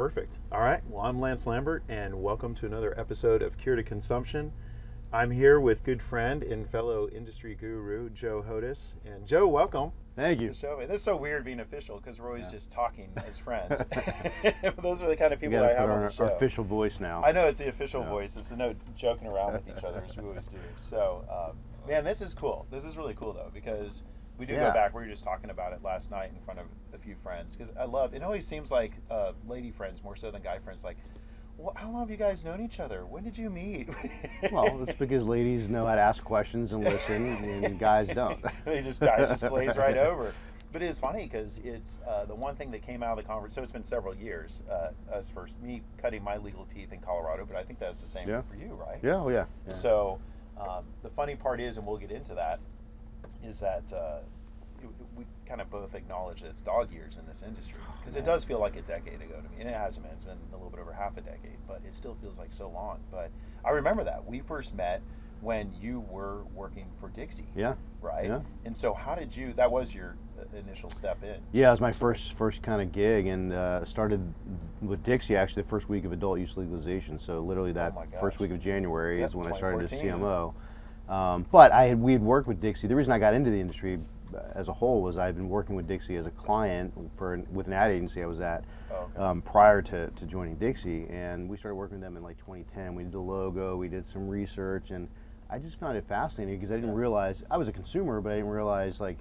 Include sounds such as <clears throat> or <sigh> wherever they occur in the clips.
Perfect. All right. Well, I'm Lance Lambert, and welcome to another episode of Cure to Consumption. I'm here with good friend and fellow industry guru Joe Hodas. And Joe, welcome. Thank you. to the show. This is so weird being official because we're always just talking as <laughs> friends. <laughs> Those are the kind of people got I to have put on our, the show. our official voice now. I know it's the official Yeah. voice. It's no joking around with each other as we always do. So, um, man, this is cool. This is really cool though because we do Yeah. go back. We were just talking about it last night in front of a few friends because I love. It always seems like uh, lady friends more so than guy friends. Like, well, how long have you guys known each other? When did you meet? <laughs> well, it's because ladies know how to ask questions and listen, and <laughs> guys don't. they just guys just <laughs> glaze right over. But it is funny because it's uh, the one thing that came out of the conference. So it's been several years. Uh, us first, me cutting my legal teeth in Colorado, but I think that's the same Yeah. for you, right? Yeah, oh yeah. yeah. So um, the funny part is, and we'll get into that, is that uh, it- we kind of both acknowledge that it's dog years in this industry because it does feel like a decade ago to me, and it hasn't been. It's been a little bit over half a decade, but it still feels like so long. But I remember that we first met when you were working for Dixie, yeah. right? Yeah. And so, how did you? That was your uh, initial step in. Yeah, it was my first first kind of gig, and uh, started with Dixie actually the first week of adult use legalization. So literally that Oh first week of January Yep, is when I started as 2014. CMO. Um, but I had we had worked with Dixie. The reason I got into the industry uh, as a whole was I'd been working with Dixie as a client for with an ad agency I was at Oh, okay. um, prior to, to joining Dixie, and we started working with them in like 2010. We did the logo, we did some research, and I just found it fascinating because I didn't realize I was a consumer, but I didn't realize like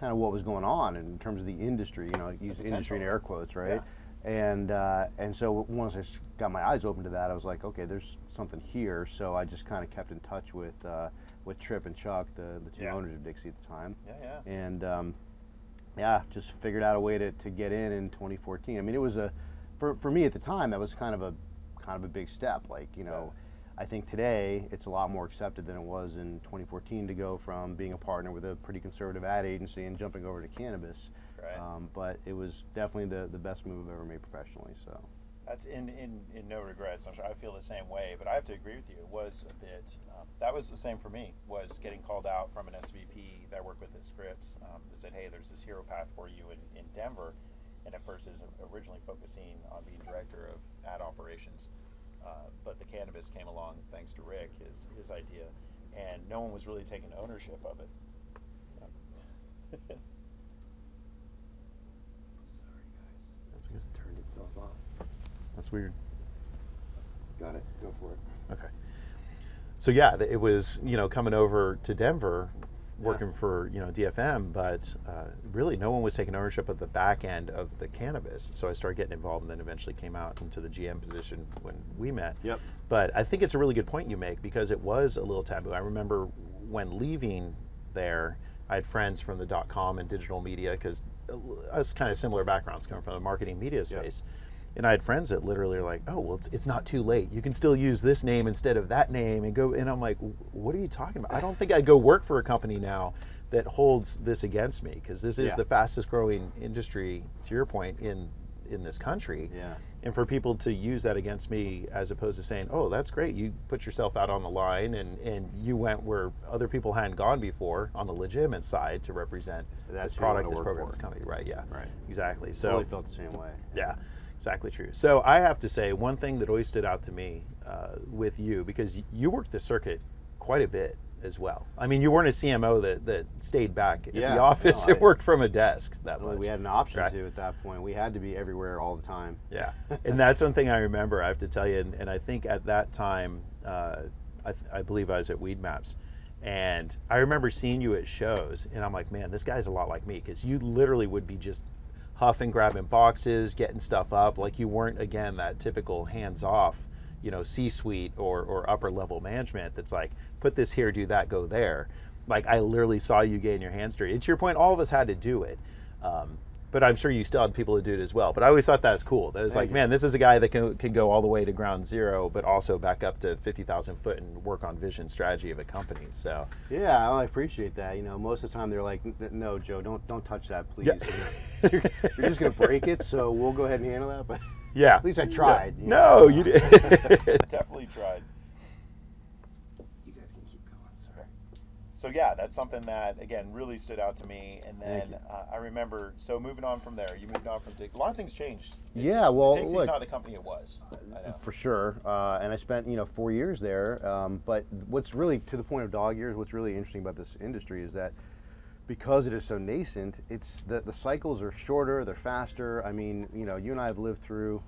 kind of what was going on in terms of the industry. You know, use industry in air quotes, right? And uh, and so once I got my eyes open to that, I was like, okay, there's something here. So I just kind of kept in touch with uh, with Tripp and Chuck, the the two Yeah. owners of Dixie at the time Yeah, yeah. and um, yeah, just figured out a way to, to get in in 2014. I mean, it was a for, for me at the time that was kind of a kind of a big step. Like you know, I think today it's a lot more accepted than it was in 2014 to go from being a partner with a pretty conservative ad agency and jumping over to cannabis. Right. Um, but it was definitely the, the best move I've ever made professionally. So That's in, in, in no regrets. I'm sure I feel the same way, but I have to agree with you. It was a bit. Um, that was the same for me. Was getting called out from an SVP that I work with at Scripps. Um, that said, "Hey, there's this hero path for you in, in Denver," and at first is originally focusing on being director of ad operations. Uh, but the cannabis came along thanks to Rick, his his idea, and no one was really taking ownership of it. Yeah. <laughs> Sorry, guys. That's good. Just turned itself off. That's weird. Got it. Go for it. Okay. So yeah, it was you know coming over to Denver, working for you know DFM, but uh, really no one was taking ownership of the back end of the cannabis. So I started getting involved, and then eventually came out into the GM position when we met. Yep. But I think it's a really good point you make because it was a little taboo. I remember when leaving there, I had friends from the dot com and digital media because us kind of similar backgrounds coming from the marketing media space. And I had friends that literally are like, "Oh, well, it's, it's not too late. You can still use this name instead of that name and go." And I'm like, "What are you talking about? I don't think I'd go work for a company now that holds this against me because this is Yeah. the fastest growing industry, to your point, in in this country." Yeah. And for people to use that against me as opposed to saying, "Oh, that's great. You put yourself out on the line and and you went where other people hadn't gone before on the legitimate side to represent That's this who you wanna product, this program, for. this company." Right? Yeah. Right. Exactly. So I totally felt the same way. yeah, exactly true. So I have to say one thing that always stood out to me uh, with you because you worked the circuit quite a bit as well. I mean, you weren't a CMO that, that stayed back at Yeah, the office <laughs> no, and worked from a desk that Well, much. we had an option Right. to at that point. We had to be everywhere all the time. Yeah, <laughs> and that's one thing I remember. I have to tell you, and, and I think at that time, uh, I, th- I believe I was at Weed Maps, and I remember seeing you at shows, and I'm like, man, this guy's a lot like me because you literally would be just huffing, grabbing boxes, getting stuff up, like you weren't again that typical hands-off, you know, C-suite or or upper level management that's like, put this here, do that, go there. Like I literally saw you getting your hands dirty. And to your point, all of us had to do it. Um, but I'm sure you still had people to do it as well. But I always thought that was cool. That it's Thank like, you. man, this is a guy that can, can go all the way to ground zero, but also back up to 50,000 foot and work on vision strategy of a company. So, Yeah, I appreciate that. You know, most of the time they're like, "No, Joe, don't don't touch that, please. Yeah. you're, you're just gonna break it, so we'll go ahead and handle that." But yeah. <laughs> at least I tried. you No, you did. <laughs> Definitely tried. You guys can keep going. Sorry. So yeah, that's something that again really stood out to me. And then uh, I remember. So moving on from there, you moved on from Dix- a lot of things changed. It Yeah, just- well, Dixie's look- not the company it was. For sure, uh, and I spent you know four years there. Um, but what's really to the point of dog years, what's really interesting about this industry is that because it is so nascent, it's the the cycles are shorter, they're faster. I mean, you know, you and I have lived through.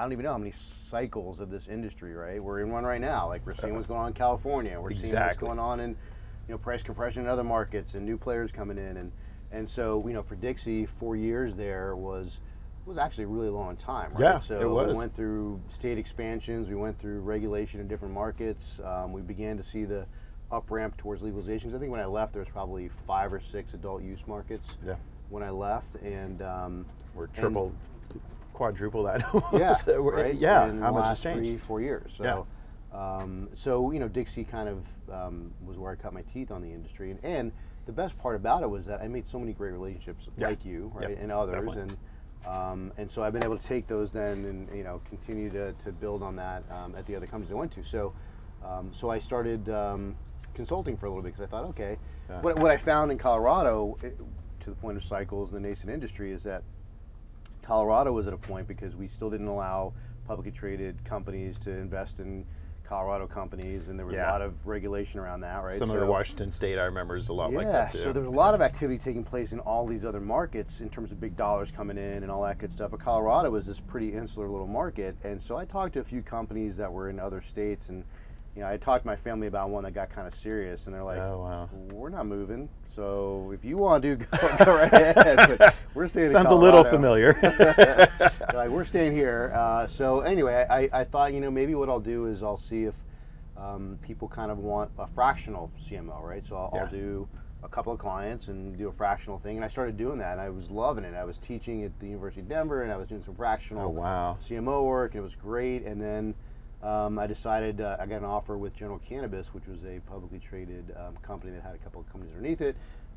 I don't even know how many cycles of this industry, right? We're in one right now. Like we're seeing what's going on in California. We're seeing what's going on in, you know, price compression in other markets and new players coming in. And and so you know, for Dixie, four years there was was actually a really long time. Right? Yeah, so it was. we went through state expansions. We went through regulation in different markets. Um, we began to see the up ramp towards legalizations. I think when I left, there was probably five or six adult use markets. Yeah. When I left, and um, We're and- triple, quadruple that. <laughs> yeah, So right. Yeah. in how much has changed? Three, four years. So, um, so you know, Dixie kind of um, was where I cut my teeth on the industry, and, and the best part about it was that I made so many great relationships, Yeah. like you, right, and others, definitely. and um, and so I've been able to take those then and you know continue to, to build on that um, at the other companies I went to. So, um, so I started um, consulting for a little bit because I thought, okay, Yeah. what, what I found in Colorado, it, to the point of cycles and the nascent industry, is that Colorado was at a point because we still didn't allow publicly traded companies to invest in Colorado companies, and there was Yeah. a lot of regulation around that, right? Similar to So- Washington State, I remember is a lot yeah, like that too. so there was a lot of activity taking place in all these other markets in terms of big dollars coming in and all that good stuff. But Colorado was this pretty insular little market, and so I talked to a few companies that were in other states, and you know, I talked to my family about one that got kind of serious, and they're like, Oh, wow. "We're not moving, so if you want to, <laughs> go, go right ahead." But we're staying. in Sounds a little familiar. <laughs> Like we're staying here. Uh, so anyway, I, I thought you know maybe what I'll do is I'll see if um, people kind of want a fractional CMO, right? So I'll, I'll do a couple of clients and do a fractional thing, and I started doing that, and I was loving it. I was teaching at the University of Denver, and I was doing some fractional oh wow. CMO work, and it was great. And then um, I decided uh, I got an offer with General Cannabis, which was a publicly traded um, company that had a couple of companies underneath it,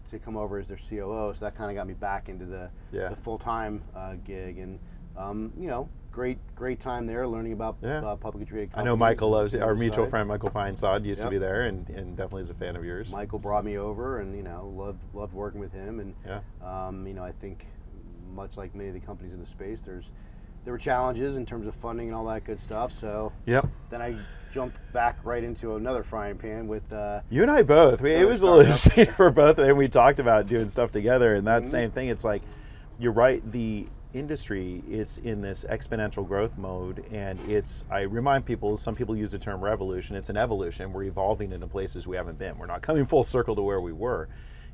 to come over as their COO. So that kind of got me back into the, Yeah. the full time uh, gig, and um, you know, great great time there, learning about Yeah. uh, publicly traded. Companies. I know Michael loves it. Our mutual friend Michael Feinsod used to be there, and, and definitely is a fan of yours. Michael brought me over, and you know, loved loved working with him, and Yeah. um, you know, I think much like many of the companies in the space, there's there were challenges in terms of funding and all that good stuff. So Yep. then I jumped back right into another frying pan with uh, You and I both. We, it was a little for both, and we talked about doing stuff together. And that Mhm. same thing. It's like you're right. The industry it's in this exponential growth mode, and it's. I remind people. Some people use the term revolution. It's an evolution. We're evolving into places we haven't been. We're not coming full circle to where we were.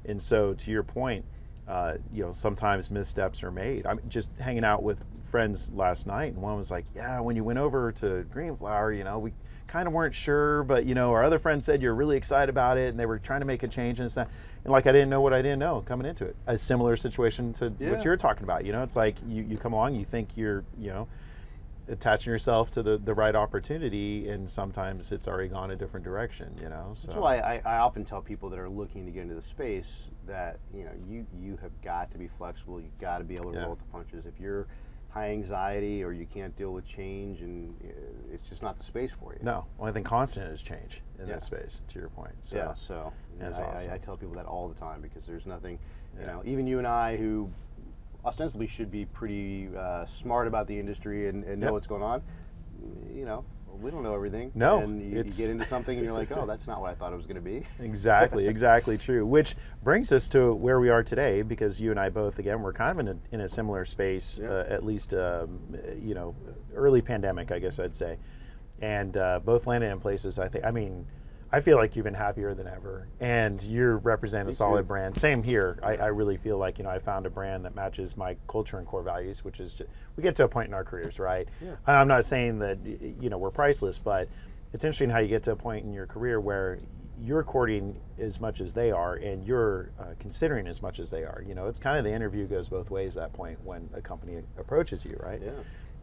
And so, to your point, uh, you know, sometimes missteps are made. I'm just hanging out with friends last night, and one was like, "Yeah, when you went over to Greenflower, you know, we kind of weren't sure, but you know, our other friend said you're really excited about it, and they were trying to make a change and stuff." And like, I didn't know what I didn't know coming into it. A similar situation to Yeah. what you're talking about. You know, it's like you, you come along, you think you're, you know, attaching yourself to the, the right opportunity, and sometimes it's already gone a different direction. You know, so That's why I, I often tell people that are looking to get into the space that you know you you have got to be flexible. You've got to be able to Yeah. roll with the punches. If you're high anxiety or you can't deal with change, and it's just not the space for you. No, only thing constant is change in Yeah. this space. To your point, so yeah. So That's I, awesome. I, I tell people that all the time because there's nothing. You Yeah. know, even you and I who ostensibly should be pretty uh, smart about the industry and, and know Yep. what's going on. You know, we don't know everything. No, and you, you get into something and you're like, oh, that's not what I thought it was going to be. <laughs> exactly, exactly true. Which brings us to where we are today, because you and I both, again, we're kind of in a, in a similar space, Yeah. uh, at least, um, you know, early pandemic, I guess I'd say, and uh, both landed in places. I think, I mean, I feel like you've been happier than ever, and you represent a solid brand. Same here. I, I really feel like you know I found a brand that matches my culture and core values, which is just, we get to a point in our careers, right? Yeah. I'm not saying that you know we're priceless, but it's interesting how you get to a point in your career where you're courting as much as they are, and you're uh, considering as much as they are. You know, it's kind of the interview goes both ways at that point when a company approaches you, right? Yeah.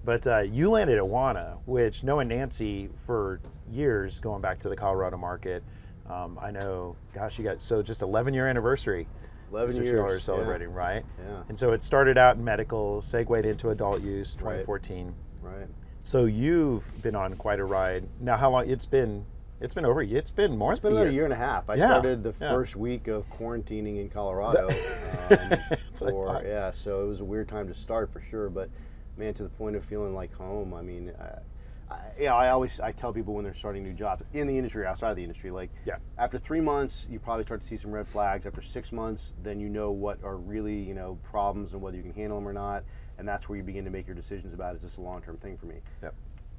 But uh, you landed at Wana, which knowing Nancy for years, going back to the Colorado market, um, I know, gosh, you got so just 11 year anniversary. 11 is what years, y'all are yeah. celebrating, right? Yeah. And so it started out in medical, segued into adult use, 2014. Right. So you've been on quite a ride. Now, how long? It's been It's been over. It's been more. It's been about a year and a half. I Yeah, started the yeah. first week of quarantining in Colorado. <laughs> um, It's like, for- wow. yeah, so it was a weird time to start for sure. But man, to the point of feeling like home. I mean, uh, I, yeah, I always I tell people when they're starting new jobs in the industry, or outside of the industry, like Yeah. after three months, you probably start to see some red flags. After six months, then you know what are really you know problems and whether you can handle them or not. And that's where you begin to make your decisions about is this a long term thing for me. Yep.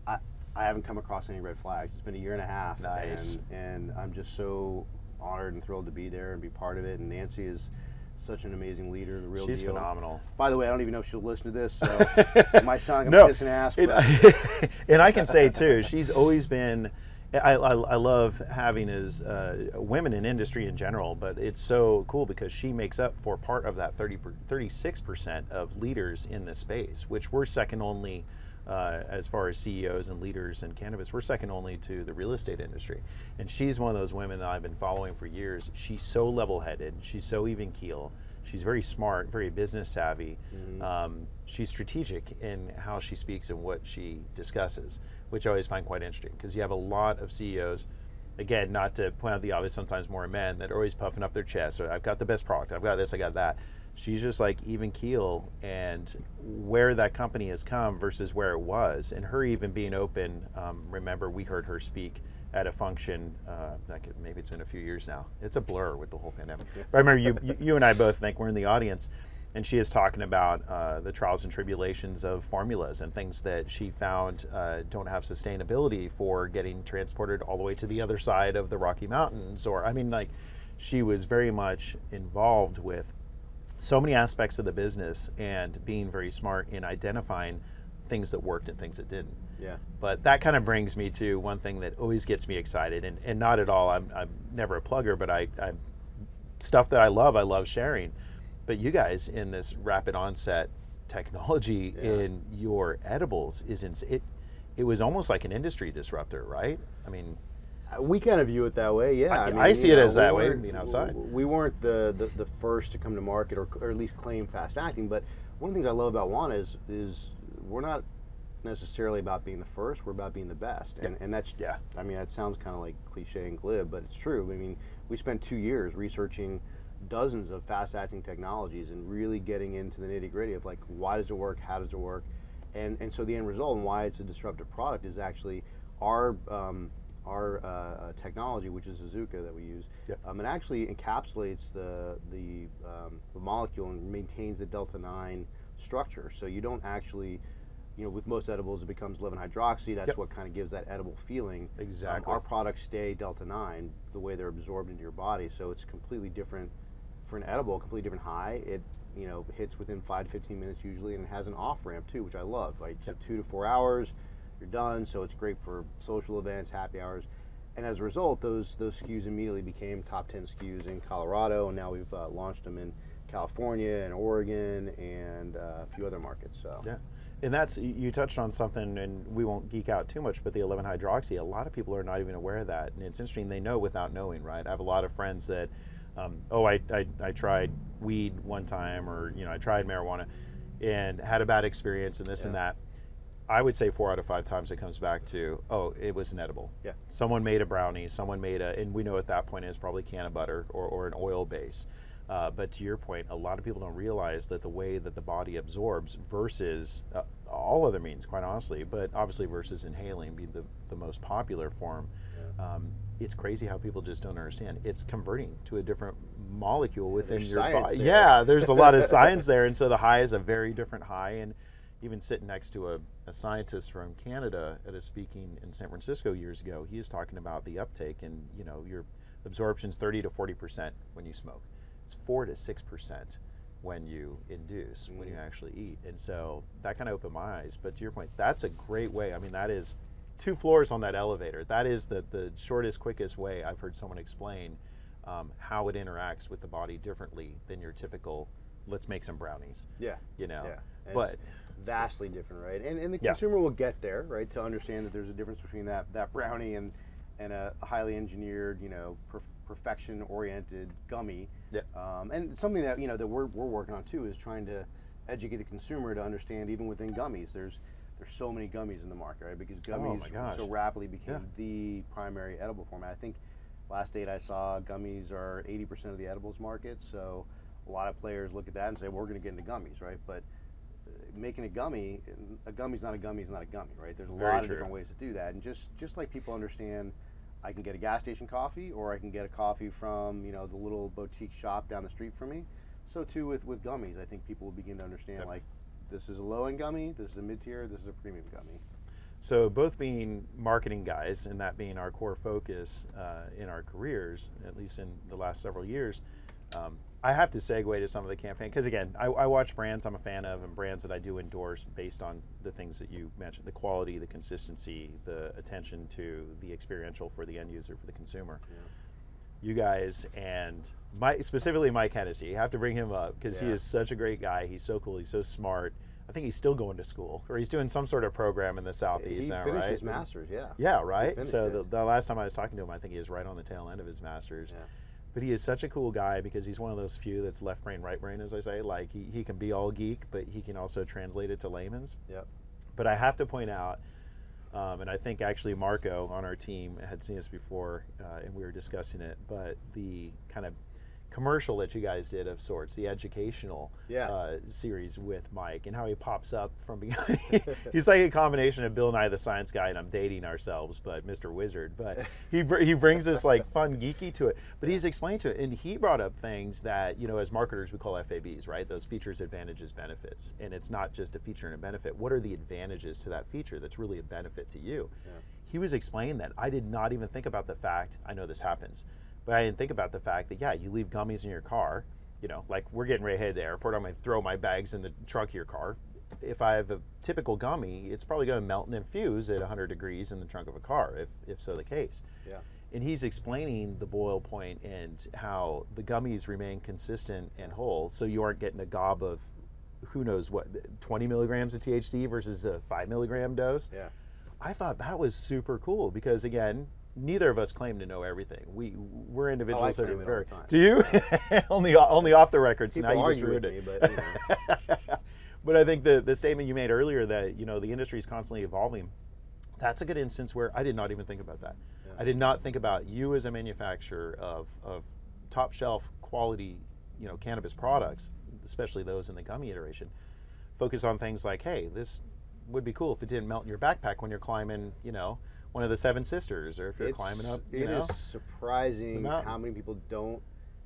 I, I haven't come across any red flags. It's been a year and a half. Nice. And, and I'm just so honored and thrilled to be there and be part of it. And Nancy is such an amazing leader, the real She's deal. phenomenal. By the way, I don't even know if she'll listen to this, so sound like I'm No, kissing ass. and, But <laughs> and I can say too, she's always been. I, I, I love having as uh, women in industry in general, but it's so cool because she makes up for part of that 30, 36% of leaders in this space, which we're second only uh, as far as CEOs and leaders in cannabis. We're second only to the real estate industry. And she's one of those women that I've been following for years. She's so level headed, she's so even keel. She's very smart, very business savvy. Um, she's strategic in how she speaks and what she discusses, which I always find quite interesting because you have a lot of CEOs. Again, not to point out the obvious, sometimes more men that are always puffing up their chest. So I've got the best product. I've got this. I got that. She's just like even keel and where that company has come versus where it was, and her even being open. Um, remember, we heard her speak at a function. Uh, could, maybe it's been a few years now. It's a blur with the whole pandemic. But I remember you, you, you and I both think we're in the audience, and she is talking about uh, the trials and tribulations of formulas and things that she found uh, don't have sustainability for getting transported all the way to the other side of the Rocky Mountains. Or I mean, like she was very much involved with so many aspects of the business and being very smart in identifying things that worked and things that didn't. yeah, But that kind of brings me to one thing that always gets me excited, and, and not at all. I'm, I'm never a plugger, but I, I stuff that I love, I love sharing. But you guys in this rapid onset technology Yeah. in your edibles is ins- it. It was almost like an industry disruptor, right? I mean, we kind of view it that way. Yeah, I- mean, I see it know, as we that way, being outside. We weren't the, the, the first to come to market or, or at least claim fast acting. But one of the things I love about Wana is is we're not necessarily about being the first. We're about being the best. And and that's Yeah. I mean that sounds kind of like cliche and glib, but it's true. I mean we spent two years researching dozens of fast acting technologies and really getting into the nitty gritty of like why does it work, how does it work, and and so the end result and why it's a disruptive product is actually our um, our uh, uh, technology, which is Azuca that we use, Yep. um, it actually encapsulates the the, um, the molecule and maintains the delta nine structure. So you don't actually, you know, with most edibles it becomes 11 hydroxy. That's Yep. what kind of gives that edible feeling. Um, Exactly. our products stay delta nine the way they're absorbed into your body, so it's completely different for an edible, completely different high. It you know hits within five to 15 minutes usually, and it has an off ramp too, which I love. Like so two to four hours, you're done. So it's great for social events, happy hours. And as a result, those those SKUs immediately became top 10 SKUs in Colorado, and now we've uh, launched them in California and Oregon and uh, a few other markets. So Yeah, and that's you- touched on something, and we won't geek out too much. But the 11 hydroxy, a lot of people are not even aware of that, and it's interesting. They know without knowing, right? I have a lot of friends that, um, oh, I, I I tried weed one time, or you know, I tried marijuana, and had a bad experience, and this and that. I would say four out of five times it comes back to, oh, it was an edible. Yeah. Someone made a brownie, someone made a, and we know at that point it's probably cannabutter or, or an oil base. Uh, but to your point, a lot of people don't realize that the way that the body absorbs versus uh, all other means, quite honestly, but obviously versus inhaling being the, the most popular form, um, it's crazy how people just don't understand. It's converting to a different molecule within there's your body. there. Yeah, there's a lot of science <laughs> there, and so the high is a very different high. And even sitting next to a, a scientist from Canada at a speaking in San Francisco years ago, he is talking about the uptake, and you know your absorption's 30 to 40 percent when you smoke. It's four to six percent when you induce, when you actually eat, and so that kind of opened my eyes. But to your point, that's a great way. I mean, that is two floors on that elevator. That is the the shortest, quickest way I've heard someone explain um, how it interacts with the body differently than your typical. Let's make some brownies. Yeah. You know, Yeah. But vastly different, right? And, and the Yeah. consumer will get there, right, to understand that there's a difference between that, that brownie and, and a highly engineered, you know, perf- perfection-oriented gummy. Yeah. Um, and something that you know that we're, we're working on too is trying to educate the consumer to understand even within gummies, there's there's so many gummies in the market, right? Because Oh gummies gosh. so rapidly became Yeah. the primary edible format. I think last date I saw, gummies are 80% of the edibles market. So a lot of players look at that and say, we're going to get into gummies, right? But making a gummy, a gummy's not a gummy is not a gummy, right? There's a Very lot of true. different ways to do that, and just just like people understand, I can get a gas station coffee, or I can get a coffee from you know the little boutique shop down the street from me. So too with with gummies, I think people will begin to understand Yep. like this is a low end gummy, this is a mid tier, this is a premium gummy. So both being marketing guys and that being our core focus uh, in our careers, at least in the last several years, um, I have to segue to some of the campaign because again, I, I watch brands I'm a fan of and brands that I do endorse based on the things that you mentioned: the quality, the consistency, the attention to the experiential for the end user, for the consumer. You guys and Mike, specifically Mike Hennessy, you have to bring him up because he is such a great guy. He's so cool. He's so smart. I think he's still going to school, or he's doing some sort of program in the southeast he now, finished right? his masters, yeah. Yeah, right. finished So the, the last time I was talking to him, I think he was right on the tail end of his masters. Yeah. But he is such a cool guy because he's one of those few that's left brain, right brain, as I say. Like he, he can be all geek, but he can also translate it to layman's. Yep. But I have to point out, um, and I think actually Marco on our team had seen this before, uh, and we were discussing it. But the kind of commercial that you guys did of sorts, the educational Yeah. uh, series with Mike, and how he pops up from behind. <laughs> He's like a combination of Bill Nye the Science Guy, and I'm dating ourselves, but Mr. Wizard. But he br- he brings this like fun geeky to it. But he's explained to it, and he brought up things that you know as marketers we call FABs, right? Those features, advantages, benefits, and it's not just a feature and a benefit. What are the advantages to that feature that's really a benefit to you? He was explaining that. I did not even think about the fact. I know this happens, but I didn't think about the fact that yeah, you leave gummies in your car. You know, like we're getting ready to head to the airport. I'm going to throw my bags in the trunk of your car. If I have a typical gummy, it's probably going to melt and infuse at 100 degrees in the trunk of a car, if, if so the case. Yeah. And he's explaining the boil point and how the gummies remain consistent and whole, so you aren't getting a gob of who knows what 20 milligrams of THC versus a five milligram dose. Yeah. I thought that was super cool because again, neither of us claim to know everything. We we're individuals that are claim it all very. Do you? <laughs> only only off the record. So People now you just ruined me, it. but you know. <laughs> but I think the the statement you made earlier that you know the industry is constantly evolving. That's a good instance where I did not even think about that. I did not think about you as a manufacturer of of top shelf quality, you know, cannabis products, especially those in the gummy iteration. Focus on things like, hey, this would be cool if it didn't melt in your backpack when you're climbing, you know, one of the seven sisters, or if you're It's- climbing up, you it know. is surprising how many people don't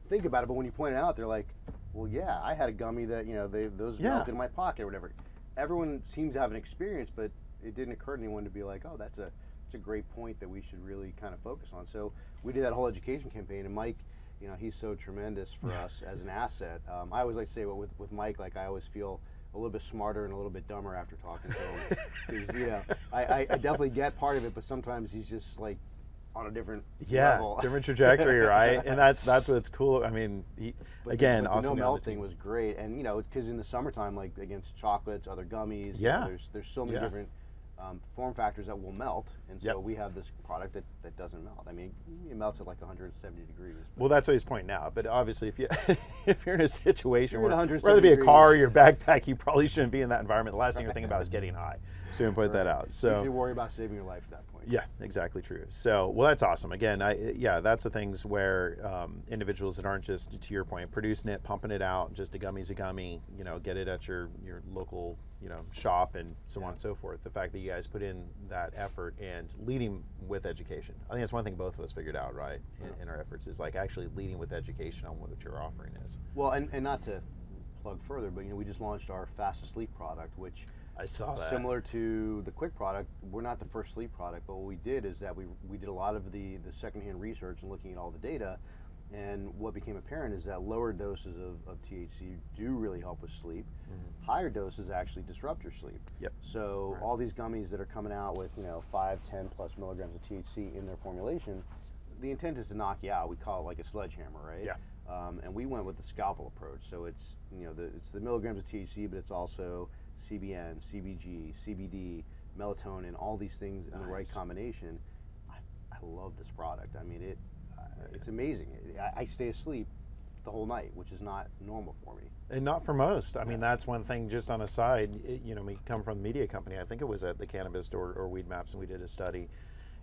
think about it. But when you point it out, they're like, "Well, yeah, I had a gummy that you know they those Yeah. melted in my pocket or whatever." Everyone seems to have an experience, but it didn't occur to anyone to be like, "Oh, that's a it's a great point that we should really kind of focus on." So we did that whole education campaign, and Mike, you know, he's so tremendous for us as an asset. Um, I always like to say, well, with with Mike, like I always feel. A little bit smarter and a little bit dumber after talking to him, because you know I, I, I definitely get part of it, but sometimes he's just like on a different yeah, level. different trajectory, right? <laughs> And that's that's what's cool. I mean, he, But the- again, but the awesome. no to have the melting was great, and you know, because in the summertime, like against chocolates, other gummies, you know, Yeah. there's there's so many Yeah. different um, form factors that will melt, and so Yep. we have this product that, that doesn't melt. I mean, it melts at like 170 degrees. Well, that's what he's pointing out. But obviously, if you <laughs> if you're in a situation You're where 170 rather be a car or your backpack, you probably shouldn't be in that environment. The last thing you're thinking about is getting high. So you point that out. you So should worry about saving your life at that point. Yeah, exactly true. So, well, that's awesome. Again, I yeah, that's the things where um, individuals that aren't just to your point producing it, pumping it out, just a gummy's a gummy. You know, get it at your your local you know shop and so on and so forth. The fact that you guys put in that effort and leading with education, I think that's one thing both of us figured out right in, in our efforts is like actually leading with education on what your offering is. Well, and, and not to plug further, but you know, we just launched our fast asleep product, which I saw that. Similar to the quick product, we're not the first sleep product, but what we did is that we, we did a lot of the, the secondhand research and looking at all the data. And what became apparent is that lower doses of, of THC do really help with sleep. Higher doses actually disrupt your sleep. Yep. So all these gummies that are coming out with you know five, 10 plus milligrams of THC in their formulation, the intent is to knock you out. We call it like a sledgehammer, right? Yeah. Um, and we went with the scalpel approach. So it's you know the, it's the milligrams of THC, but it's also CBN, CBG, CBD, melatonin, all these things in the right combination. I, I love this product. I mean it. Uh, it's amazing. I, I stay asleep the whole night, which is not normal for me. And not for most. I mean, that's one thing. Just on a side, it- you know, we come from the media company. I think it was at the Cannabist or, or Weed Maps, and we did a study,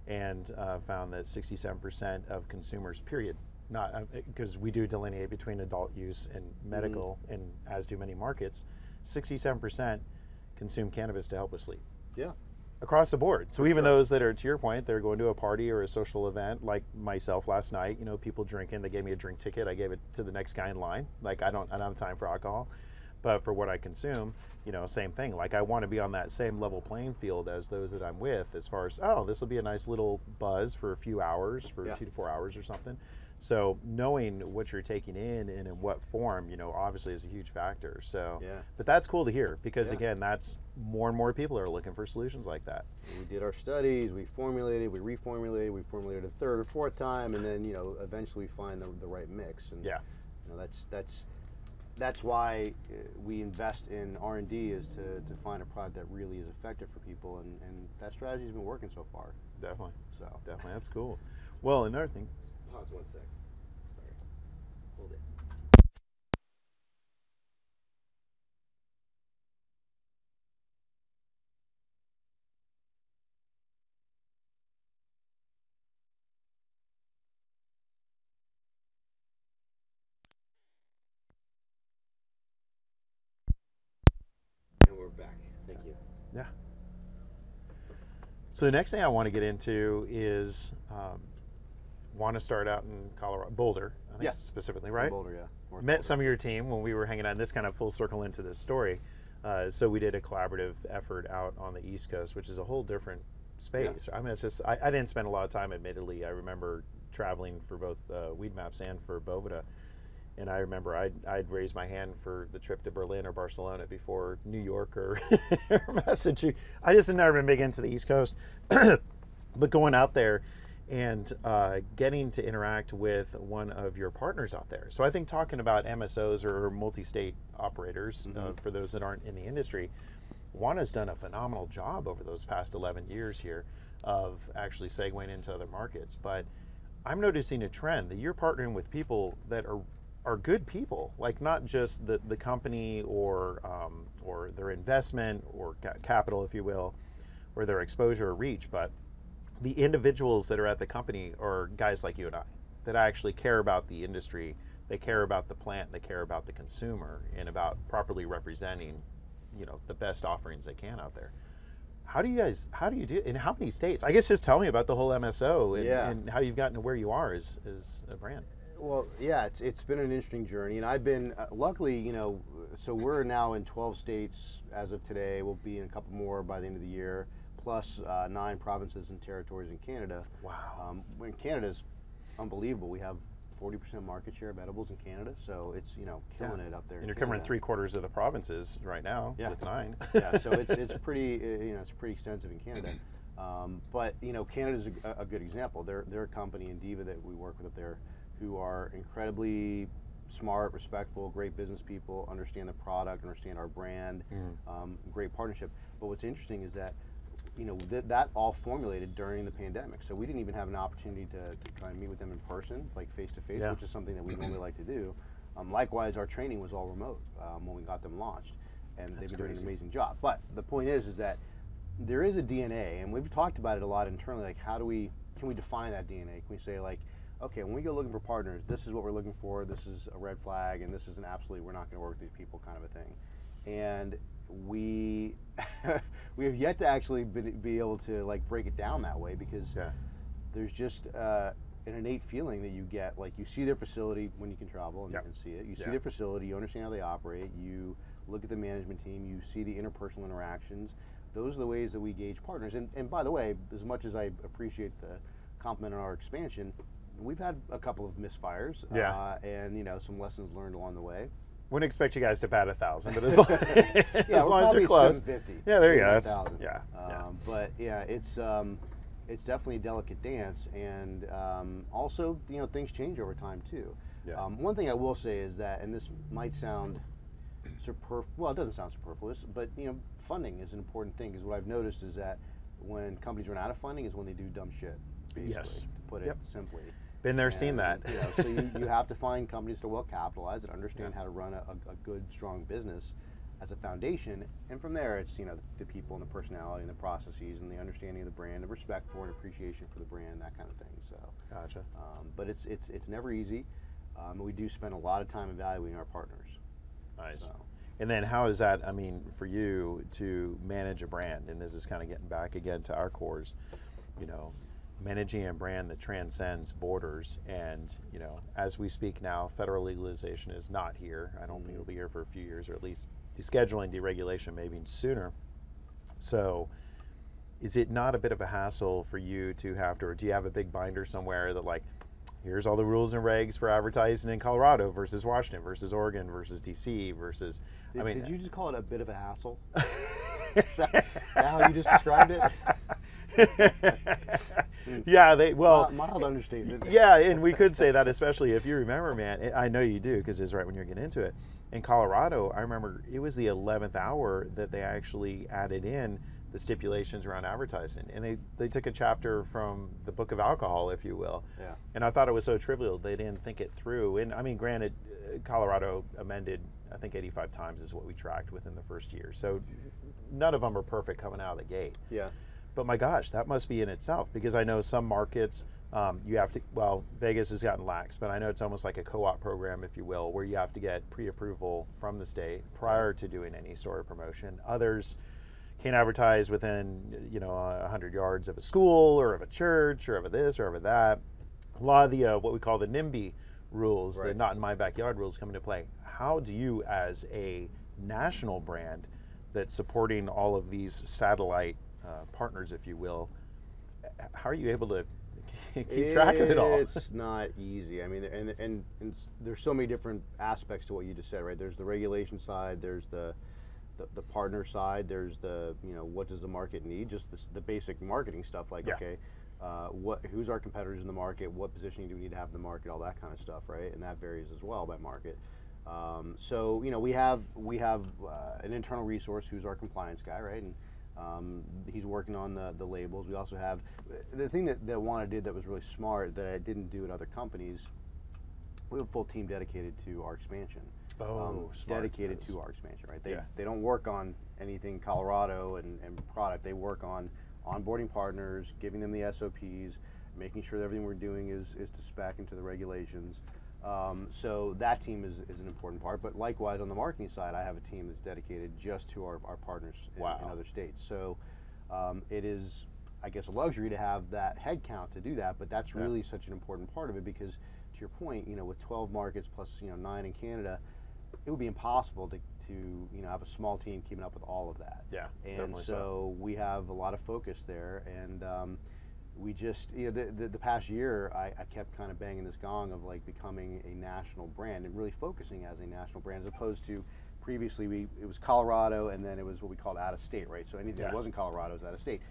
and uh, found that 67% of consumers, period, not because we do delineate between adult use and medical, and as do many markets, 67% consume cannabis to help with sleep Yeah. Across the board. So even those that are to your point, they're going to a party or a social event, like myself last night. You know, people drinking. They gave me a drink ticket. I gave it to the next guy in line. Like I don't, I don't have time for alcohol, but for what I consume, you know, same thing. Like I want to be on that same level playing field as those that I'm with, as far as oh, this will be a nice little buzz for a few hours, for Yeah. two to four hours or something. So knowing what you're taking in and in what form, you know, obviously is a huge factor. So, Yeah. but that's cool to hear because Yeah. again, that's more and more people are looking for solutions like that. We did our studies, we formulated, we reformulated, we formulated a third or fourth time, and then you know eventually we find the, the right mix. And Yeah. you know that's that's that's why uh, we invest in R and D is to, to find a product that really is effective for people, and, and that strategy's been working so far. Definitely. So Definitely, that's cool. Well, another thing, Pause one sec. Sorry. Hold it. And we're back. Thank you. yeah. So the next thing I want to get into is um, want to start out in Colorado, Boulder, I think Yeah. specifically, right? Boulder, yeah. North Met Boulder. some of your team when we were hanging out. This kind of full circle into this story. Uh, so we did a collaborative effort out on the East Coast, which is a whole different space. I mean, it's just I, I didn't spend a lot of time, admittedly. I remember traveling for both uh, Weed Maps and for Boveda, and I remember I'd, I'd raise my hand for the trip to Berlin or Barcelona before New York or, <laughs> or Massachusetts. I just had never been big into the East Coast, <clears throat> but going out there and uh, getting to interact with one of your partners out there. So I think talking about MSOs or multi-state operators, uh, for those that aren't in the industry, Wana's done a phenomenal job over those past 11 years here of actually segueing into other markets. But I'm noticing a trend that you're partnering with people that are are good people, like not just the, the company or um, or their investment or ca- capital, if you will, or their exposure or reach, but the individuals that are at the company are guys like you and I that actually care about the industry, they care about the plant, they care about the consumer, and about properly representing, you know, the best offerings they can out there. How do you guys? How do you do? In how many states? I guess just tell me about the whole MSO and, Yeah. and how you've gotten to where you are as, as a brand. Well, yeah, it's it's been an interesting journey, and I've been uh, luckily, you know, so we're now in 12 states as of today. We'll be in a couple more by the end of the year, plus uh, nine provinces and territories in Canada. Wow. Um, when Canada's unbelievable. We have 40% market share of edibles in Canada, so it's you know killing it up there. And you're covering three quarters of the provinces right now Yeah. with nine. <laughs> yeah, so it's, <laughs> it's pretty uh, you know it's pretty extensive in Canada. Um, but you know Canada's a, a good example. They're they're a company Indiva that we work with up there, who are incredibly smart, respectful, great business people, understand the product, understand our brand, um, great partnership. But what's interesting is that you know th- that all formulated during the pandemic, so we didn't even have an opportunity to, to try and meet with them in person, like face to face, Yeah. which is something that we normally like to do. Um, likewise, our training was all remote um, when we got them launched, and they've been doing an amazing job. But the point is, is that there is a DNA, and we've talked about it a lot internally. Like, how do we can we define that DNA? Can we say like, okay, when we go looking for partners, this is what we're looking for. This is a red flag, and this is an absolutely we're not going to work with these people kind of a thing. And we <laughs> we have yet to actually be, be able to like break it down that way because Yeah. there's just uh, an innate feeling that you get. Like you see their facility when you can travel and, Yep. and see it. You see Yeah. their facility, you understand how they operate. You look at the management team. You see the interpersonal interactions. Those are the ways that we gauge partners. And, and by the way, as much as I appreciate the compliment on our expansion, we've had a couple of misfires. Yeah. Uh, and you know some lessons learned along the way. Wouldn't expect you guys to bat a thousand, but as <laughs> long, <laughs> as, Yeah, we're long as you're close. Yeah, there you go. maybe That's, 1,000. yeah, yeah. Um, But yeah, it's um, it's definitely a delicate dance, and um, also you know things change over time too. Yeah. Um, one thing I will say is that, and this might sound superf well, it doesn't sound superfluous, but you know funding is an important thing. Because what I've noticed is that when companies run out of funding is when they do dumb shit. Basically, Yes. to put it Yep. simply. Been there, seen that. You know, so you, you <laughs> have to find companies that are well capitalized that understand how to run a, a, a good, strong business as a foundation, and from there it's you know the, the people and the personality and the processes and the understanding of the brand, the respect for and appreciation for the brand, that kind of thing. So, Gotcha. um, but it's it's it's never easy. Um, we do spend a lot of time evaluating our partners. Nice. So. And then how is that, I mean, for you to manage a brand, and this is kind of getting back again to our cores, you know, managing a brand that transcends borders. And, you know, as we speak now, federal legalization is not here. I don't think mm-hmm. it'll be here for a few years, or at least descheduling, deregulation maybe sooner. So, is it not a bit of a hassle for you to have to, or do you have a big binder somewhere that, like, here's all the rules and regs for advertising in Colorado versus Washington versus Oregon versus DC versus, Did, I mean, did you just call it a bit of a hassle? <laughs> is, that, is that how you just described it? <laughs> yeah, they well, mild, mild understatement. <laughs> yeah, and we could say that, especially if you remember, man. I know you do because it's right when you're getting into it. In Colorado, I remember it was the 11th hour that they actually added in the stipulations around advertising, and they they took a chapter from the Book of Alcohol, if you will. Yeah. And I thought it was so trivial they didn't think it through. And I mean, granted, uh, Colorado amended I think 85 times is what we tracked within the first year. So none of them are perfect coming out of the gate. Yeah. But my gosh, that must be in itself because I know some markets um, you have to. Well, Vegas has gotten lax, but I know it's almost like a co-op program, if you will, where you have to get pre-approval from the state prior to doing any sort of promotion. Others can't advertise within you know hundred yards of a school or of a church or of a this or of a that. A lot of the uh, what we call the NIMBY rules, the not in my backyard rules, come into play. How do you, as a national brand that's supporting all of these satellite uh, partners, if you will, how are you able to <laughs> keep track of it all? It's not easy. I mean, and, and, and there's so many different aspects to what you just said, right? There's the regulation side, there's the, the, the partner side, there's the, you know, what does the market need? Just the, the basic marketing stuff like, Yeah. okay, uh, what, who's our competitors in the market? What positioning do we need to have in the market? All that kind of stuff, right? And that varies as well by market. Um, so you know we have we have uh, an internal resource who's our compliance guy, right? And um, he's working on the, the labels. We also have the thing that, that Wana did that was really smart that I didn't do at other companies. We have a full team dedicated to our expansion. Um, Oh, smart. dedicated to our expansion, right? They, Yeah. they don't work on anything Colorado and, and product. They work on onboarding partners, giving them the SOPs, making sure that everything we're doing is, is to spec into the regulations. Um, so that team is, is an important part. But likewise, on the marketing side, I have a team that's dedicated just to our, our partners in, in other states. So um, it is, I guess, a luxury to have that headcount to do that. But that's Yeah. really such an important part of it because, to your point, you know, with 12 markets plus you know nine in Canada, it would be impossible to, to you know have a small team keeping up with all of that. Yeah, And definitely so. so we have a lot of focus there, and um, we just you know the, the, the past year I, I kept kind of banging this gong of like becoming a national brand and really focusing as a national brand as opposed to previously we it was Colorado and then it was what we called out of state, right? So anything Yeah. that wasn't Colorado was out of state.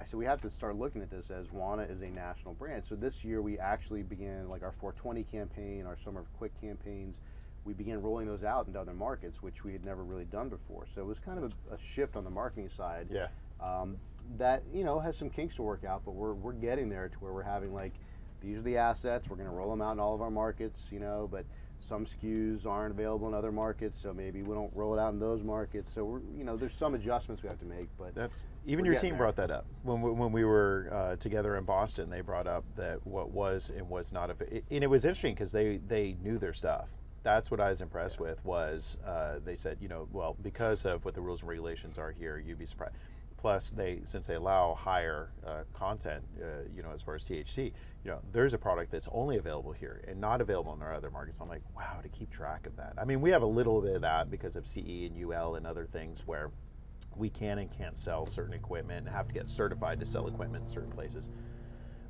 I said we have to start looking at this as Wana is a national brand. So this year we actually began like our 420 campaign, our Summer of Quick campaigns. We began rolling those out into other markets, which we had never really done before. So it was kind of a, a shift on the marketing side. Yeah. Um, that you know has some kinks to work out, but we're we're getting there to where we're having like these are the assets. We're going to roll them out in all of our markets, you know, but some SKUs aren't available in other markets, so maybe we don't roll it out in those markets. So we're you know there's some adjustments we have to make, but That's even your team there. brought that up when we, when we were uh, together in Boston. They brought up that what was and was not, av- and it was interesting because they they knew their stuff. That's what I was impressed with. Was uh, they said you know well because of what the rules and regulations are here, you'd be surprised. Plus, they since they allow higher uh, content, uh, you know, as far as THC, you know, there's a product that's only available here and not available in our other markets. I'm like, wow, to keep track of that. I mean, we have a little bit of that because of CE and UL and other things where we can and can't sell certain equipment and have to get certified to sell equipment in certain places.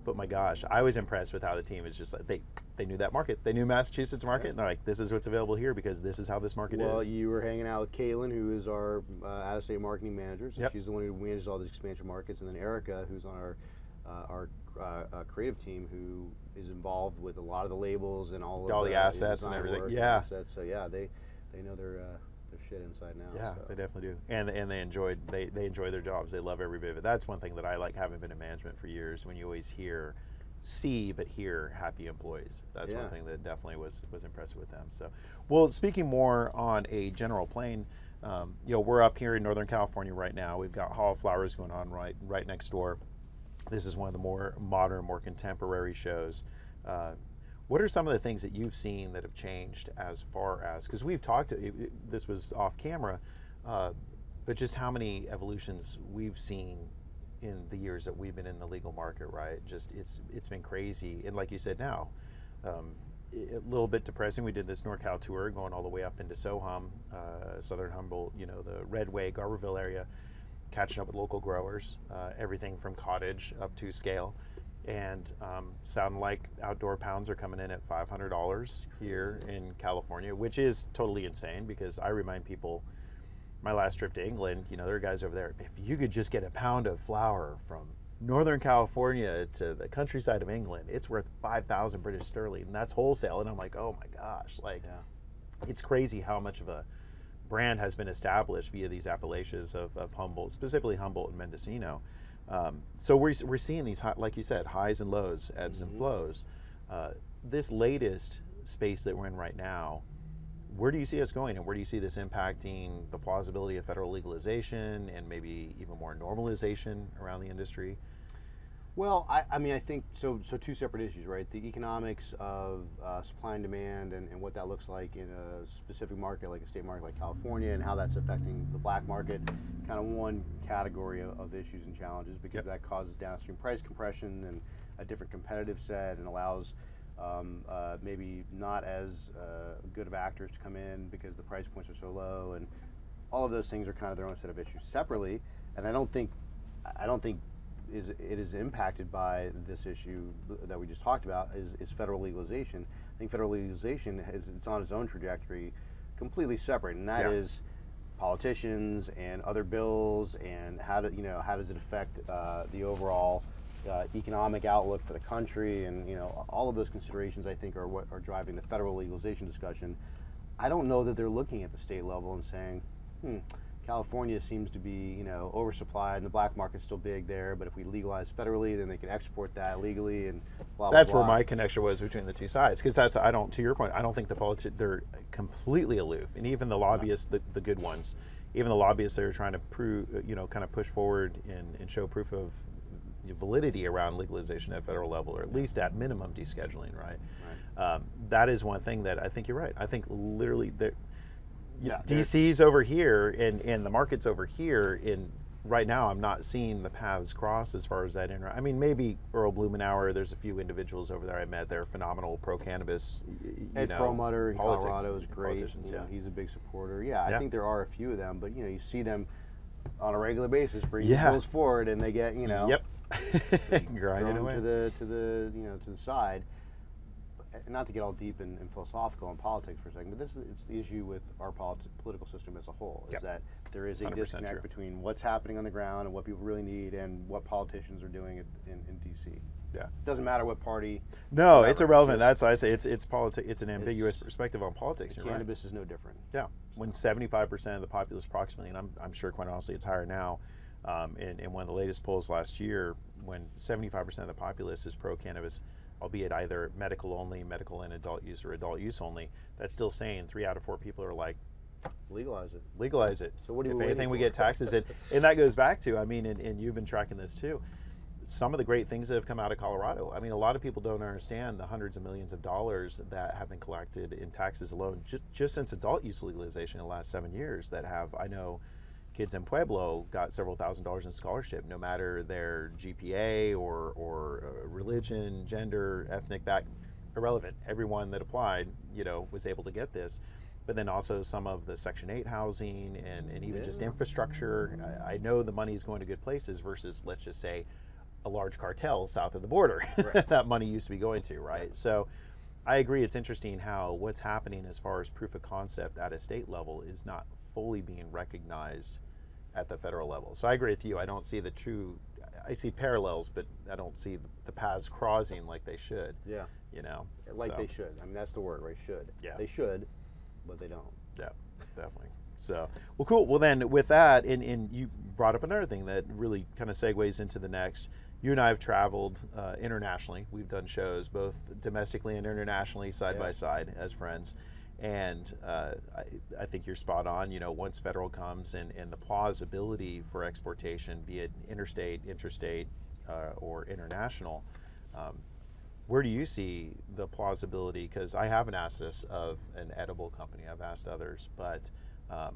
But my gosh, I was impressed with how the team is just like they they knew that market. They knew Massachusetts market and they're like, this is what's available here because this is how this market Well, is. Well, you were hanging out with Kaylin, who is our uh, out-of-state marketing manager. So Yep. she's the one who manages all these expansion markets, and then Erica, who's on our uh, our uh, uh, creative team, who is involved with a lot of the labels and all of All the the assets and everything. Yeah. assets. So yeah, they they know their uh, their shit inside now. Yeah, so. they definitely do, and and they enjoyed they they enjoy their jobs. They love every bit of it. That's one thing that I like having been in management for years. When you always hear see but hear happy employees. That's one thing that definitely was was impressive with them. So, well, speaking more on a general plane, um, you know, we're up here in Northern California right now. We've got Hall of Flowers going on right right next door. This is one of the more modern, more contemporary shows. Uh, what are some of the things that you've seen that have changed as far as because we've talked? This was off camera, uh, but just how many evolutions we've seen in the years that we've been in the legal market, right? Just it's it's been crazy, and like you said, now um, a little bit depressing. We did this NorCal tour, going all the way up into SoHum, uh, Southern Humboldt, you know, the Redway, Garberville area, catching up with local growers, uh, everything from cottage up to scale. And um, sound like outdoor pounds are coming in at $500 here in California, which is totally insane because I remind people my last trip to England, you know, there are guys over there. If you could just get a pound of flour from Northern California to the countryside of England, it's worth 5,000 British sterling. And that's wholesale. And I'm like, oh my gosh, like, Yeah. it's crazy how much of a brand has been established via these appellations of, of Humboldt, specifically Humboldt and Mendocino. Um, so we're, we're seeing these, hi- like you said, highs and lows, ebbs and flows. Uh, this latest space that we're in right now, where do you see us going and where do you see this impacting the plausibility of federal legalization and maybe even more normalization around the industry? Well, I, I mean, I think so. So two separate issues, right? The economics of uh, supply and demand, and, and what that looks like in a specific market, like a state market like California, and how that's affecting the black market. Kind of one category of, of issues and challenges because Yep. that causes downstream price compression and a different competitive set, and allows um, uh, maybe not as uh, good of actors to come in because the price points are so low, and all of those things are kind of their own set of issues separately. And I don't think, I don't think is it is impacted by this issue that we just talked about is, is federal legalization. I think federal legalization is it's on its own trajectory, completely separate, and that is Yeah. politicians and other bills and how do you know how does it affect uh, the overall uh, economic outlook for the country and you know all of those considerations I think are what are driving the federal legalization discussion. I don't know that they're looking at the state level and saying, hmm, California seems to be, you know, oversupplied and the black market's still big there, but if we legalize federally, then they can export that legally and blah, blah, That's blah. where my connection was between the two sides, because that's I don't. To your point, I don't think the politi- they're completely aloof, and even the lobbyists, the, the good ones, even the lobbyists that are trying to prove, you know, kind of push forward and, and show proof of validity around legalization at federal level, or at least at minimum descheduling, right? Um, that is one thing that I think you're right. I think literally that Yeah, DC's over here and, and the market's over here. In right now, I'm not seeing the paths cross as far as that inter. I mean, maybe Earl Blumenauer. There's a few individuals over there I met. They're phenomenal pro cannabis. You Ed know, Perlmutter in Colorado is great. Politicians, you know, yeah. he's a big supporter. Yeah, Yeah. I think there are a few of them, but you know, you see them on a regular basis bring Yeah. bills forward, and they get you know, Yep. <laughs> Grinding away. to the to the you know to the side. Not to get all deep and, and philosophical in politics for a second, but this is it's the issue with our politi- political system as a whole is Yep. that there is a disconnect true. between what's happening on the ground and what people really need and what politicians are doing at, in, in DC. yeah. It doesn't matter what party. No, whatever, it's irrelevant. just- That's why I say it's it's politics. It's an ambiguous It's- perspective on politics. You're right. Cannabis is no different. Yeah, when 75% of the populace, approximately, and I'm, I'm sure quite honestly it's higher now, um, in, in one of the latest polls last year, when 75% of the populace is pro cannabis, albeit either medical only, medical and adult use, or adult use only, that's still saying three out of four people are like, Legalize it. legalize it. So what do if you waiting anything, we get taxes in. And that goes back to, I mean, and, and you've been tracking this too. Some of the great things that have come out of Colorado. I mean, a lot of people don't understand the hundreds of millions of dollars that have been collected in taxes alone just, just since adult use legalization in the last seven years. That have, I know, kids in Pueblo got several thousand dollars in scholarship, no matter their GPA or, or uh, religion, gender, ethnic back, irrelevant. Everyone that applied, you know, was able to get this but then also some of the Section 8 housing and, and even just infrastructure. I, I know the money is going to good places versus, let's just say, a large cartel south of the border <laughs> that money used to be going to, right? So I agree. It's interesting how what's happening as far as proof of concept at a state level is not fully being recognized at the federal level. So I agree with you. I don't see the true, I see parallels, but I don't see the, paths crossing like they should, Yeah. you know? Like So- they should. I mean, that's the word, right? Should. Yeah. They should, but they don't. Yeah, definitely. So, well, cool. Well, then with that, and, and you brought up another thing that really kind of segues into the next. you and I have traveled uh, internationally. We've done shows both domestically and internationally, side by side as friends. And uh, I, I think you're spot on. You know, once federal comes and, and the plausibility for exportation, be it interstate, interstate, uh, or international, um, where do you see the plausibility? Because I haven't asked this of an edible company, I've asked others, but um,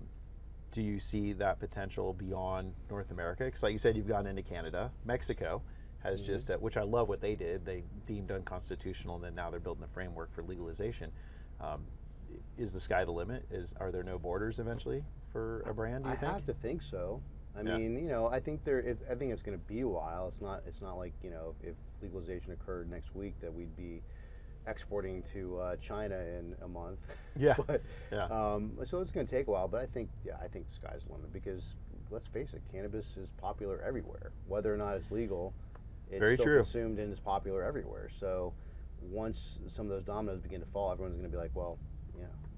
do you see that potential beyond North America? Because, like you said, you've gone into Canada. Mexico has just, uh, which I love what they did, they deemed unconstitutional, and then now they're building the framework for legalization. Um, is the sky the limit? Is Are there no borders eventually for a brand, do you I think? have to think so. I Yeah. mean, you know, I think there is. I think it's going to be a while. It's not. It's not like you know, if legalization occurred next week, that we'd be exporting to uh, China in a month. <laughs> Yeah. but, Yeah. Um, so it's going to take a while, but I think, yeah, I think the sky's the limit because let's face it, cannabis is popular everywhere. Whether or not it's legal, it's Very still true. consumed and is popular everywhere. So once some of those dominoes begin to fall, everyone's going to be like, well,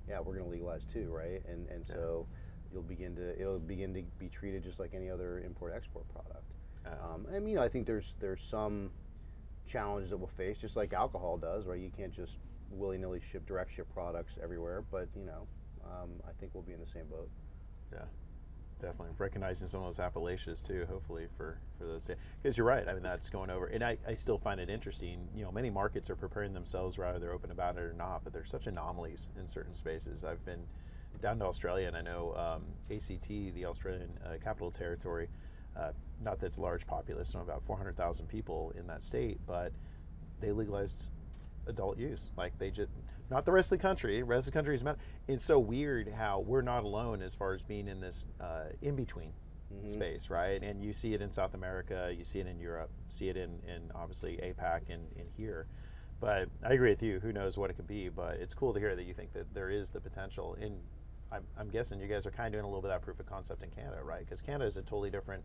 yeah, we're going to legalize too, right? And and Yeah. so you'll begin to it'll begin to be treated just like any other import export product. Uh, Um, I mean, you know, I think there's there's some challenges that we'll face, just like alcohol does, right? You can't just willy nilly ship direct ship products everywhere, but you know, um, I think we'll be in the same boat. Yeah, definitely recognizing some of those appellations too. Hopefully for for those, because you're right. I mean, that's going over, and I, I still find it interesting. You know, many markets are preparing themselves, whether they're open about it or not. But there's such anomalies in certain spaces. I've been down to Australia, and I know um, ACT, the Australian uh, Capital Territory. Uh, not that it's large populace, so about 400,000 people in that state, but they legalized adult use. Like they just, not the rest of the country. The rest of the country is not. It's so weird how we're not alone as far as being in this uh, in between space, right? And you see it in South America, you see it in Europe, see it in, in obviously APAC and, and here. But I agree with you. Who knows what it could be? But it's cool to hear that you think that there is the potential. In I'm, I'm guessing you guys are kind of doing a little bit of that proof of concept in Canada, right? Because Canada is a totally different.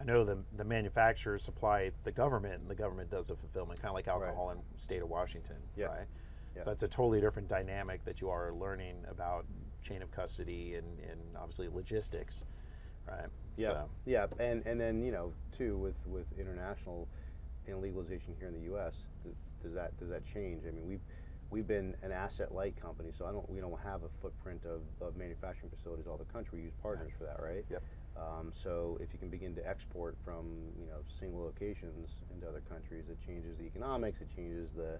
I know the the manufacturers supply the government, and the government does the fulfillment, kind of like alcohol in state of Washington, right? Yeah. So that's a totally different dynamic that you are learning about chain of custody and, and obviously logistics, right? Yeah, So, yeah, and and then you know too with with international and legalization here in the U.S. Th- does that does that change? I mean, we've we've been an asset light company, so I don't we don't have a footprint of, of manufacturing facilities all the country. We use partners for that, right? Yep. Um, so if you can begin to export from you know single locations into other countries, it changes the economics. It changes the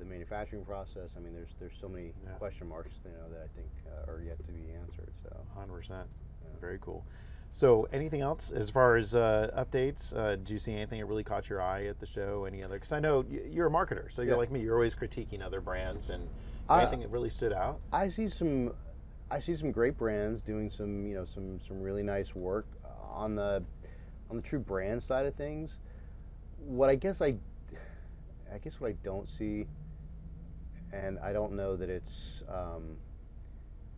the manufacturing process. I mean, there's there's so many Yeah. question marks, you know, that I think uh, are yet to be answered. So. 100%. Very cool. So, anything else as far as uh, updates? Uh, do you see anything that really caught your eye at the show? Any other? Because I know you're a marketer, so you're Yeah. like me. You're always critiquing other brands, and I- anything that really stood out? I see some, I see some great brands doing some, you know, some some really nice work on the, on the true brand side of things. What I guess I, I guess what I don't see, and I don't know that it's, um,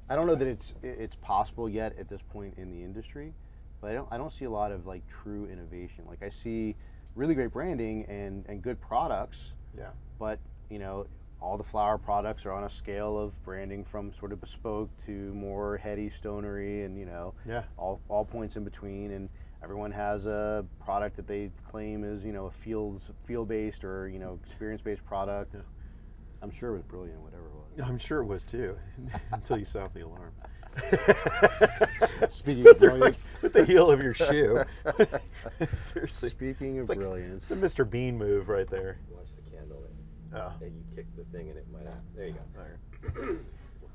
I don't know that it's it's possible yet at this point in the industry, but I don't I don't see a lot of like true innovation. Like I see really great branding and and good products Yeah. but you know all the flower products are on a scale of branding from sort of bespoke to more heady stonery and you know Yeah. all, all points in between and everyone has a product that they claim is you know a fields field based or you know experience based product Yeah. I'm sure it was brilliant whatever it was I'm sure it was too, <laughs> until you set off the alarm. speaking of <laughs> the, brilliance with the heel of your shoe. <laughs> Seriously. speaking of It's like- brilliance It's a Mr. Bean move right there. Watch the candle. And, Oh. and you kick the thing and it might. There you go. There. <clears throat>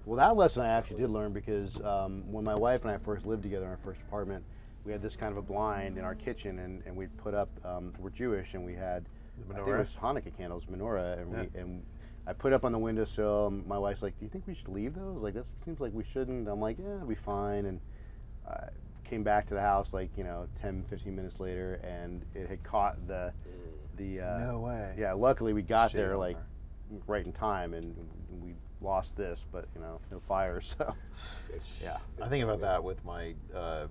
Well, that lesson I actually did learn because um, when my wife and I first lived together in our first apartment, we had this kind of a blind in our kitchen, and, and we'd put up. Um, we're Jewish, and we had The I think it was Hanukkah candles, menorah, and we and I put up on the windowsill. and My wife's like, "Do you think we should leave those? Like, this seems like we shouldn't." I'm like, "Yeah, it'll be fine." And I came back to the house like you know 10, 15 minutes later, and it had caught the the. Uh, No way. Yeah, luckily we got Shit there on like right in time, and we lost this, but you know, no fire. <laughs> So, yeah, I think about that with my uh,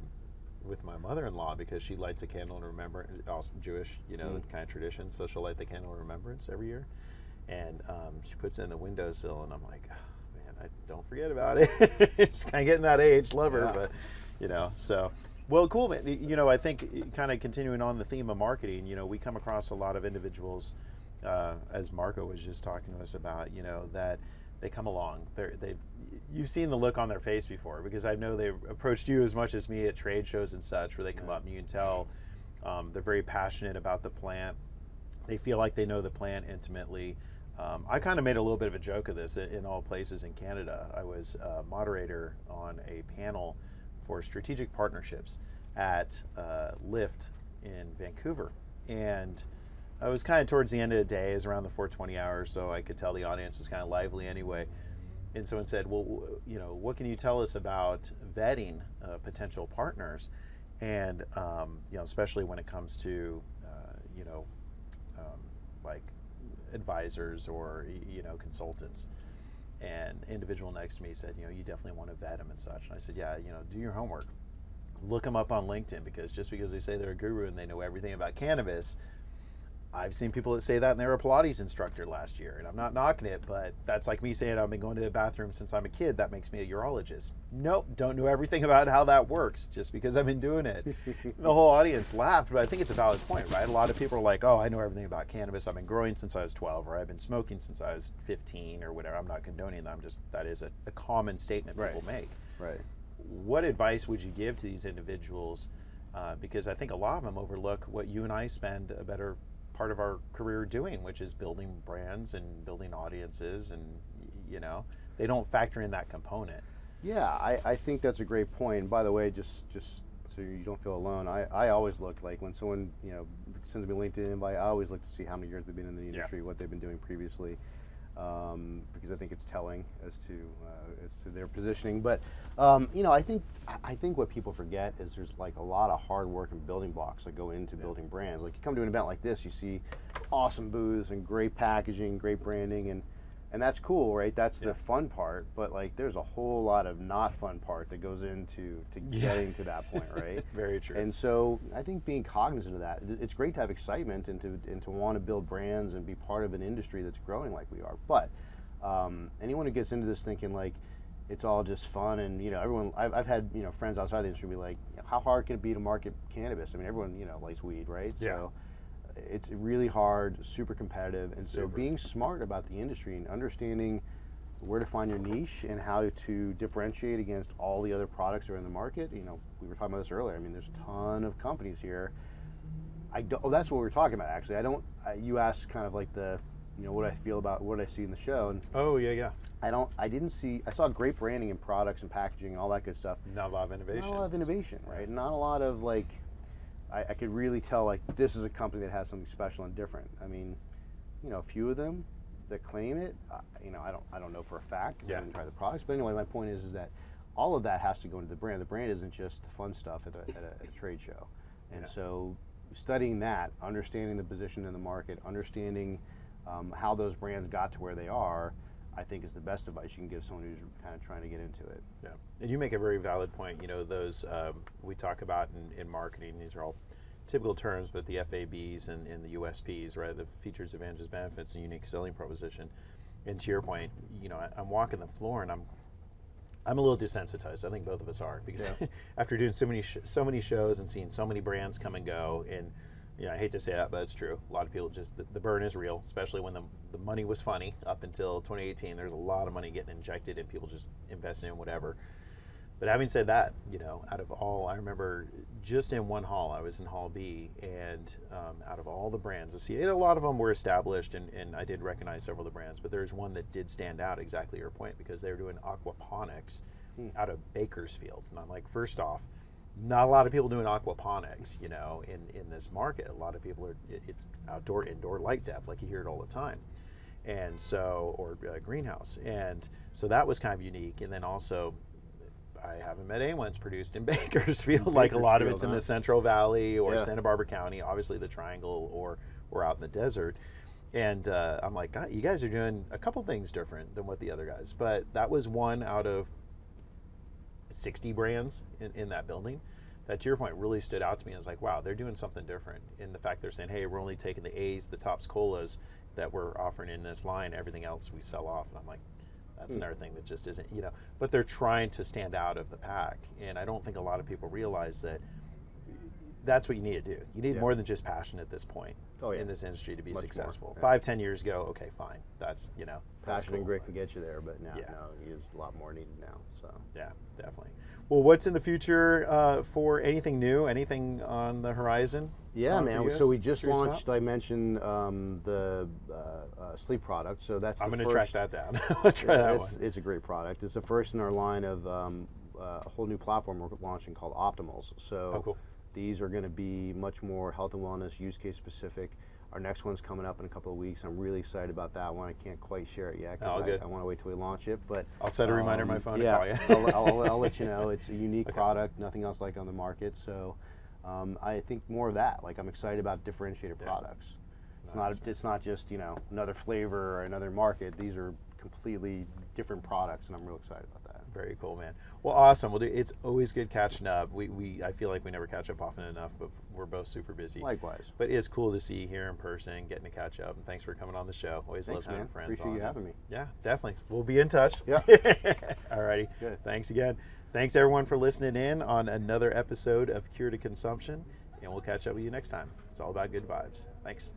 with my mother-in-law because she lights a candle in remembrance. Also Jewish, you know, Mm. kind of tradition. So she'll light the candle in remembrance every year, and um, she puts it in the windowsill, and I'm like, oh, man, I don't forget about it. <laughs> Just kind of getting that age, love her, Yeah. but you know, so Well, cool, man. You know, I think kind of continuing on the theme of marketing, you know, we come across a lot of individuals, uh, as Marco was just talking to us about, you know, that they come along. They're, they, you've seen the look on their face before because I know they've approached you as much as me at trade shows and such, where they come up and you can tell um, they're very passionate about the plant. They feel like they know the plant intimately. Um, I kind of made a little bit of a joke of this in, all places in Canada. I was a moderator on a panel for strategic partnerships at uh, Lift in Vancouver. And I was kind of towards the end of the day, it was around the 420 hour, so I could tell the audience was kind of lively anyway. And someone said, Well, you know, what can you tell us about vetting uh, potential partners? And, um, you know, especially when it comes to, uh, you know, um, like advisors or, you know, consultants and individual next to me said, you know, you definitely want to vet them and such. And I said, yeah, you know, do your homework. Look them up on LinkedIn because just because they say they're a guru and they know everything about cannabis, I've seen people that say that and they're a Pilates instructor last year. And I'm not knocking it, but that's like me saying I've been going to the bathroom since I'm a kid. That makes me a urologist. Nope, don't know everything <laughs> about how that works just because I've been doing it. <laughs> the whole audience laughed, but I think it's a valid point, right? A lot of people are like, oh, I know everything about cannabis. I've been growing since I was 12 or I've been smoking since I was 15 or whatever. I'm not condoning that. I'm just, that is a, a common statement Right. people make Right. what advice would you give to these individuals? Uh, because I think a lot of them overlook what you and I spend a better part of our career doing, which is building brands and building audiences, and you know, they don't factor in that component. Yeah, I, I think that's a great point. And by the way, just just so you don't feel alone, I, I always look like when someone you know sends me a LinkedIn invite, I always look to see how many years they've been in the industry, what they've been doing previously, um, because I think it's telling as to uh, as to their positioning. But um, you know, I think I- think what people forget is there's like a lot of hard work and building blocks that go into building brands. Like you come to an event like this, you see awesome booths and great packaging, great branding, and and that's cool, right? That's the fun part. But like, there's a whole lot of not fun part that goes into to Yeah. getting to that point, <laughs> right? Very true. And so I think being cognizant of that, it's great to have excitement and to and to want to build brands and be part of an industry that's growing like we are. But um, anyone who gets into this thinking like it's all just fun and you know everyone I've, I've had you know friends outside the industry be like how hard can it be to market cannabis i mean everyone you know likes weed right Yeah. so it's really hard super competitive and so being smart about the industry and understanding where to find your niche and how to differentiate against all the other products that are in the market you know we were talking about this earlier i mean there's a ton of companies here i don't oh that's what we were talking about actually i don't I, you asked kind of like the you know what i feel about what i see in the show and oh yeah, yeah. I don't. I didn't see. I saw great branding and products and packaging and all that good stuff. Not a lot of innovation. Not a lot of innovation, right? Not a lot of like. I, I could really tell like this is a company that has something special and different. I mean, you know, a few of them that claim it. Uh, you know, I don't. I don't know for a fact. Yeah. I didn't try the products. But anyway, my point is, is that all of that has to go into the brand. The brand isn't just the fun stuff at a, at a, at a trade show, and Yeah. so studying that, understanding the position in the market, understanding um, how those brands got to where they are, I think is the best advice you can give someone who's kind of trying to get into it. Yeah, and you make a very valid point. You know, those um, we talk about in, in marketing. These are all typical terms, but the FABs and, and the USPs, right? The features, advantages, benefits, and unique selling proposition. And to your point, you know, I, I'm walking the floor and I'm I'm a little desensitized. I think both of us are because <laughs> after doing so many sh- so many shows and seeing so many brands come and go, and know, I hate to say that, but it's true. A lot of people just the, the burn is real, especially when the the money was funny up until 2018. There's a lot of money getting injected and people just investing in whatever. But having said that, you know, out of all, I remember just in one hall, I was in Hall B, and um, out of all the brands, I see a lot of them were established, and, and I did recognize several of the brands, but there's one that did stand out exactly your point because they were doing aquaponics out of Bakersfield. And I'm like, first off, not a lot of people doing aquaponics, you know, in, in this market. A lot of people are, it- it's outdoor, indoor light dep, like you hear it all the time. And so or uh, greenhouse. And so that was kind of unique. And then also i haven't met anyone that's produced in <laughs> bakersfield. Like a lot of it's in the central valley or Yeah. santa barbara county obviously the triangle or or out in the desert. And uh, i'm like God, you guys are doing a couple things different than what the other guys. But that was one out of 60 brands in, in that building that to your point really stood out to me. I was like, wow, they're doing something different in the fact they're saying, hey, we're only taking the A's, the tops colas that we're offering in this line. Everything else we sell off. And I'm like, That's hmm. another thing that just isn't, you know. But they're trying to stand out of the pack, and I don't think a lot of people realize that that's what you need to do. You need Yeah. more than just passion at this point Oh, yeah. in this industry to be Much successful. yeah. Five, ten years ago, okay, fine. That's you know, Passion and grit can get you there, but now, Yeah. no, there's a lot more needed now. So Yeah, definitely. Well, what's in the future uh, for anything new? Anything on the horizon? yeah, man. So we just Curious about? launched. I mentioned um, the uh, uh, sleep product. So that's I'm going to track that down. <laughs> Try that it's, one. it's a great product. It's the first in our line of um, uh, a whole new platform we're launching called Optimals. So Oh, cool. These are going to be much more health and wellness, use case specific. Our next one's coming up in a couple of weeks. I'm really excited about that one. I can't quite share it yet Oh, because good. I, want to wait till we launch it. But I'll set a reminder on my um, phone yeah, call you. I'll, I'll, I'll let you know. It's a <laughs> unique product, nothing else like on the market. So um, I think more of that. Like I'm excited about differentiated products. It's Nice. not it's not just you know another flavor or another market. These are completely different products, and I'm real excited about that. Very cool, man. Well, awesome. Well, dude, it's always good catching up. We, we I feel like we never catch up often enough, but we're both super busy. Likewise. But it's cool to see you here in person, getting to catch up. And thanks for coming on the show. Always Thanks, love having man. friends Appreciate on. you having me. Yeah, definitely. We'll be in touch. Yeah. <laughs> Alrighty. Good. Thanks again. Thanks everyone for listening in on another episode of Cure to Consumption, and we'll catch up with you next time. It's all about good vibes. Thanks.